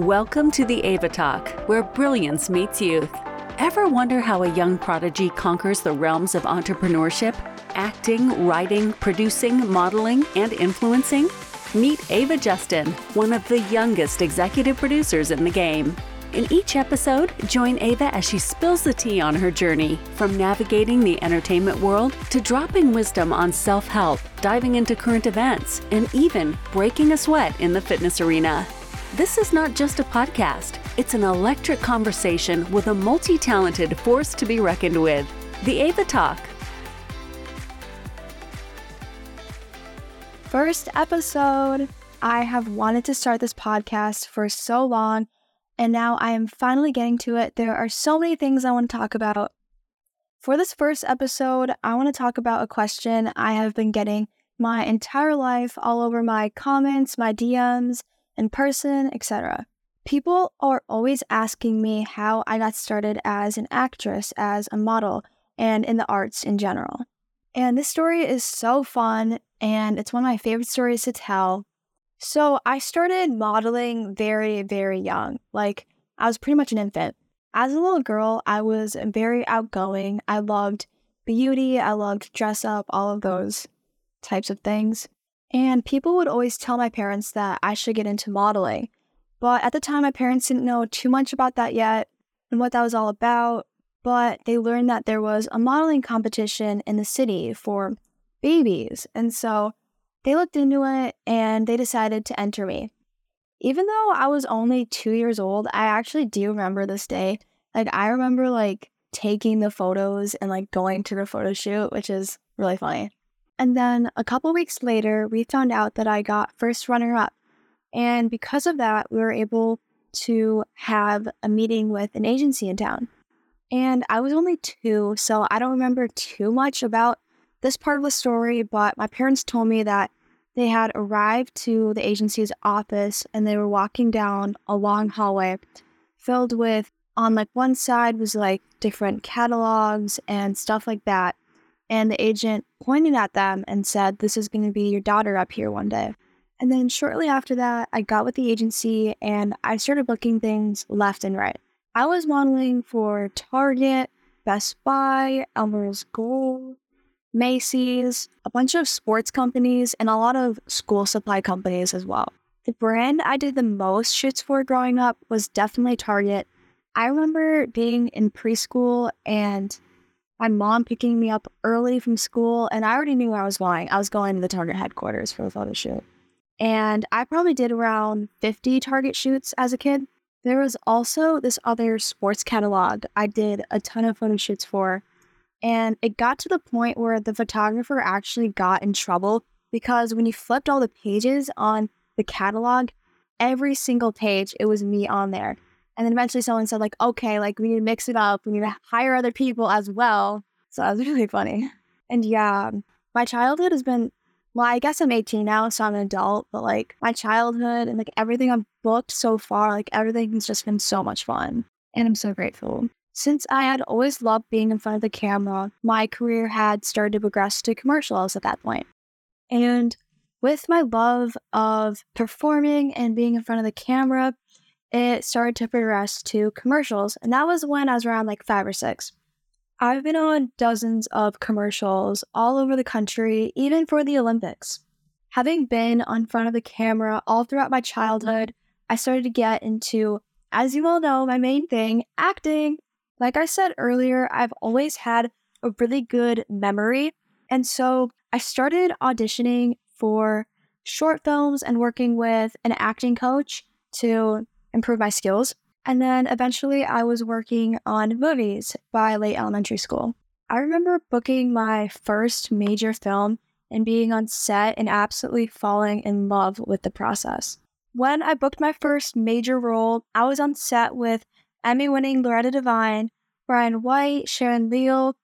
Welcome to the Ava Talk, where brilliance meets youth. Ever wonder how a young prodigy conquers the realms of entrepreneurship, acting, writing, producing, modeling, and influencing? Meet Ava Justin, one of the youngest executive producers in the game. In each episode, join Ava as she spills the tea on her journey from navigating the entertainment world to dropping wisdom on self help, diving into current events, and even breaking a sweat in the fitness arena. This is not just a podcast, it's an electric conversation with a multi talented force to be reckoned with. The Ava Talk. First episode. I have wanted to start this podcast for so long, and now I am finally getting to it. There are so many things I want to talk about. For this first episode, I want to talk about a question I have been getting my entire life all over my comments, my DMs, in person, etc. People are always asking me how I got started as an actress, as a model, and in the arts in general. And this story is so fun, and it's one of my favorite stories to tell. So, I started modeling very, very young. Like, I was pretty much an infant. As a little girl, I was very outgoing. I loved beauty, I loved dress up, all of those types of things. And people would always tell my parents that I should get into modeling. But at the time, my parents didn't know too much about that yet and what that was all about. But they learned that there was a modeling competition in the city for babies. And so they looked into it and they decided to enter me. Even though I was only two years old, I actually do remember this day. Like, I remember like taking the photos and like going to the photo shoot, which is really funny. And then a couple weeks later, we found out that I got first runner up. And because of that, we were able to have a meeting with an agency in town. And I was only two, so I don't remember too much about this part of the story, but my parents told me that they had arrived to the agency's office and they were walking down a long hallway filled with, on like one side was like different catalogs and stuff like that and the agent pointed at them and said, This is going to be your daughter up here one day. And then shortly after that, I got with the agency and I started booking things left and right. I was modeling for Target, Best Buy, Elmer's Gold, Macy's, a bunch of sports companies, and a lot of school supply companies as well. The brand I did the most shoots for growing up was definitely Target. I remember being in preschool and my mom picking me up early from school, and I already knew where I was going. I was going to the Target headquarters for the photo shoot. And I probably did around 50 Target shoots as a kid. There was also this other sports catalog I did a ton of photo shoots for. And it got to the point where the photographer actually got in trouble because when you flipped all the pages on the catalog, every single page, it was me on there. And then eventually someone said, like, okay, like we need to mix it up. We need to hire other people as well. So that was really funny. And yeah, my childhood has been, well, I guess I'm 18 now, so I'm an adult, but like my childhood and like everything I've booked so far, like everything has just been so much fun. And I'm so grateful. Since I had always loved being in front of the camera, my career had started to progress to commercials at that point. And with my love of performing and being in front of the camera, it started to progress to commercials. And that was when I was around like five or six. I've been on dozens of commercials all over the country, even for the Olympics. Having been on front of the camera all throughout my childhood, I started to get into, as you all know, my main thing, acting. Like I said earlier, I've always had a really good memory. And so I started auditioning for short films and working with an acting coach to improve my skills. And then eventually I was working on movies by late elementary school. I remember booking my first major film and being on set and absolutely falling in love with the process. When I booked my first major role, I was on set with Emmy winning Loretta Devine, Brian White, Sharon Leal.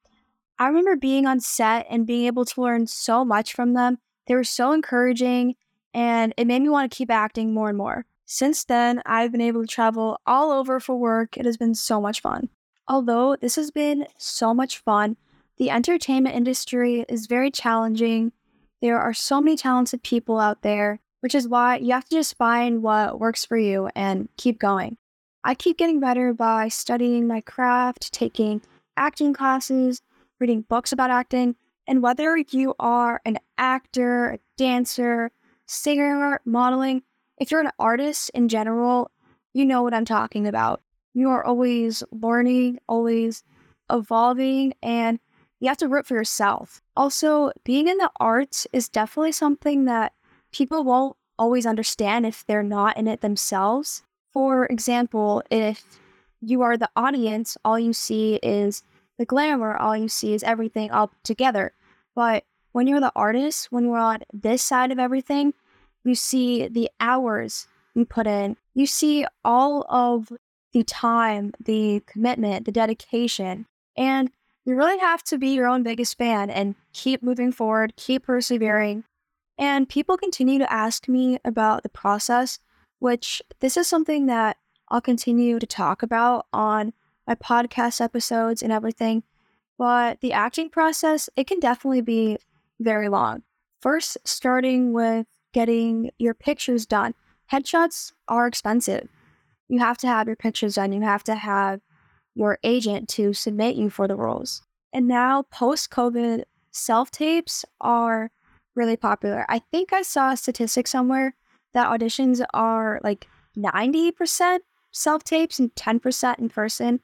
I remember being on set and being able to learn so much from them. They were so encouraging and it made me want to keep acting more and more. Since then, I've been able to travel all over for work. It has been so much fun. Although this has been so much fun, the entertainment industry is very challenging. There are so many talented people out there, which is why you have to just find what works for you and keep going. I keep getting better by studying my craft, taking acting classes, reading books about acting, and whether you are an actor, a dancer, singer, modeling, if you're an artist in general, you know what I'm talking about. You are always learning, always evolving, and you have to root for yourself. Also, being in the arts is definitely something that people won't always understand if they're not in it themselves. For example, if you are the audience, all you see is the glamour, all you see is everything all together. But when you're the artist, when you're on this side of everything, you see the hours you put in, you see all of the time, the commitment, the dedication, and you really have to be your own biggest fan and keep moving forward, keep persevering. And people continue to ask me about the process, which this is something that I'll continue to talk about on my podcast episodes and everything. But the acting process, it can definitely be very long. First, starting with getting your pictures done. Headshots are expensive. You have to have your pictures done. You have to have your agent to submit you for the roles. And now, post COVID, self tapes are really popular. I think I saw a statistic somewhere that auditions are like 90% self tapes and 10% in person,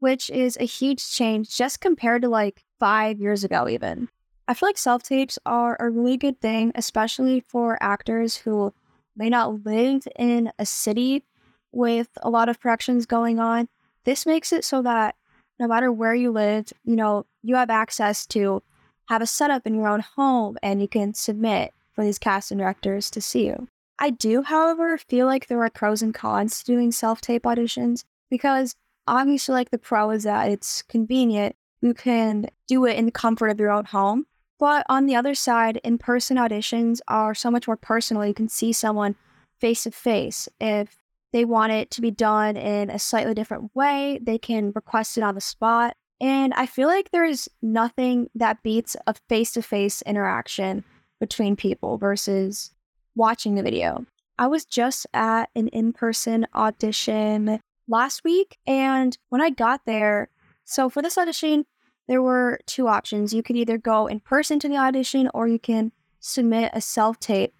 which is a huge change just compared to like five years ago, even. I feel like self tapes are a really good thing, especially for actors who may not live in a city with a lot of productions going on. This makes it so that no matter where you live, you know, you have access to have a setup in your own home and you can submit for these casting directors to see you. I do, however, feel like there are pros and cons to doing self tape auditions because obviously, like the pro is that it's convenient. You can do it in the comfort of your own home. But on the other side, in person auditions are so much more personal. You can see someone face to face. If they want it to be done in a slightly different way, they can request it on the spot. And I feel like there is nothing that beats a face to face interaction between people versus watching the video. I was just at an in person audition last week, and when I got there, so for this audition, there were two options. You could either go in person to the audition or you can submit a self tape.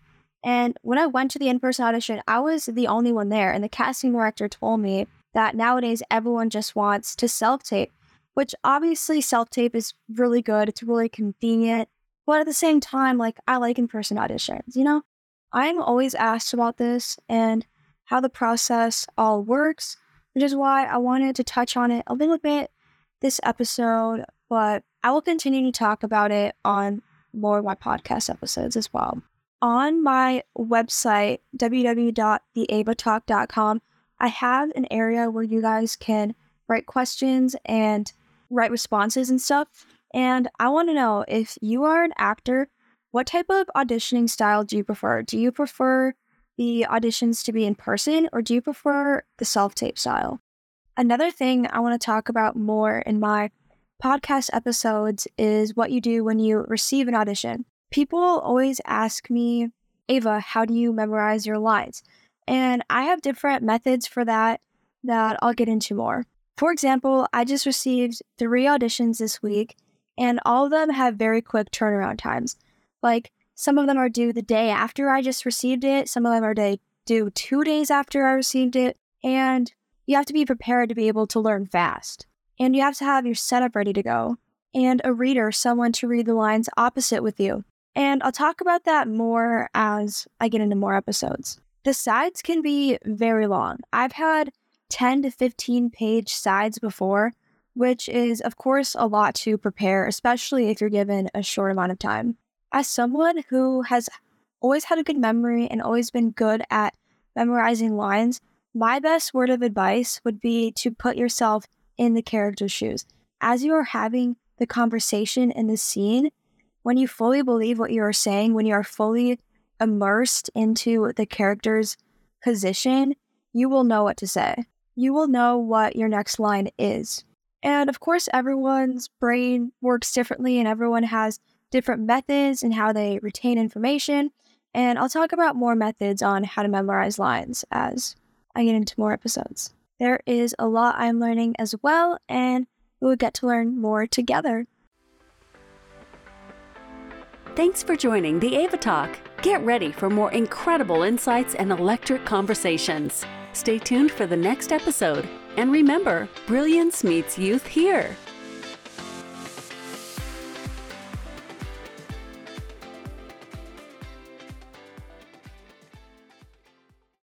And when I went to the in person audition, I was the only one there. And the casting director told me that nowadays everyone just wants to self tape, which obviously self tape is really good. It's really convenient. But at the same time, like I like in person auditions, you know? I'm always asked about this and how the process all works, which is why I wanted to touch on it a little bit this episode but I will continue to talk about it on more of my podcast episodes as well. On my website, www.theavatalk.com, I have an area where you guys can write questions and write responses and stuff. And I want to know if you are an actor, what type of auditioning style do you prefer? Do you prefer the auditions to be in person or do you prefer the self tape style? Another thing I want to talk about more in my podcast episodes is what you do when you receive an audition. People always ask me, Ava, how do you memorize your lines? And I have different methods for that that I'll get into more. For example, I just received three auditions this week, and all of them have very quick turnaround times. Like, some of them are due the day after I just received it, some of them are due two days after I received it, and you have to be prepared to be able to learn fast and you have to have your setup ready to go, and a reader, someone to read the lines opposite with you. And I'll talk about that more as I get into more episodes. The sides can be very long. I've had 10 to 15 page sides before, which is, of course, a lot to prepare, especially if you're given a short amount of time. As someone who has always had a good memory and always been good at memorizing lines, my best word of advice would be to put yourself in the character's shoes. As you are having the conversation in the scene, when you fully believe what you are saying, when you are fully immersed into the character's position, you will know what to say. You will know what your next line is. And of course, everyone's brain works differently and everyone has different methods and how they retain information. And I'll talk about more methods on how to memorize lines as I get into more episodes. There is a lot I'm learning as well, and we will get to learn more together. Thanks for joining the Ava Talk. Get ready for more incredible insights and electric conversations. Stay tuned for the next episode. And remember, brilliance meets youth here.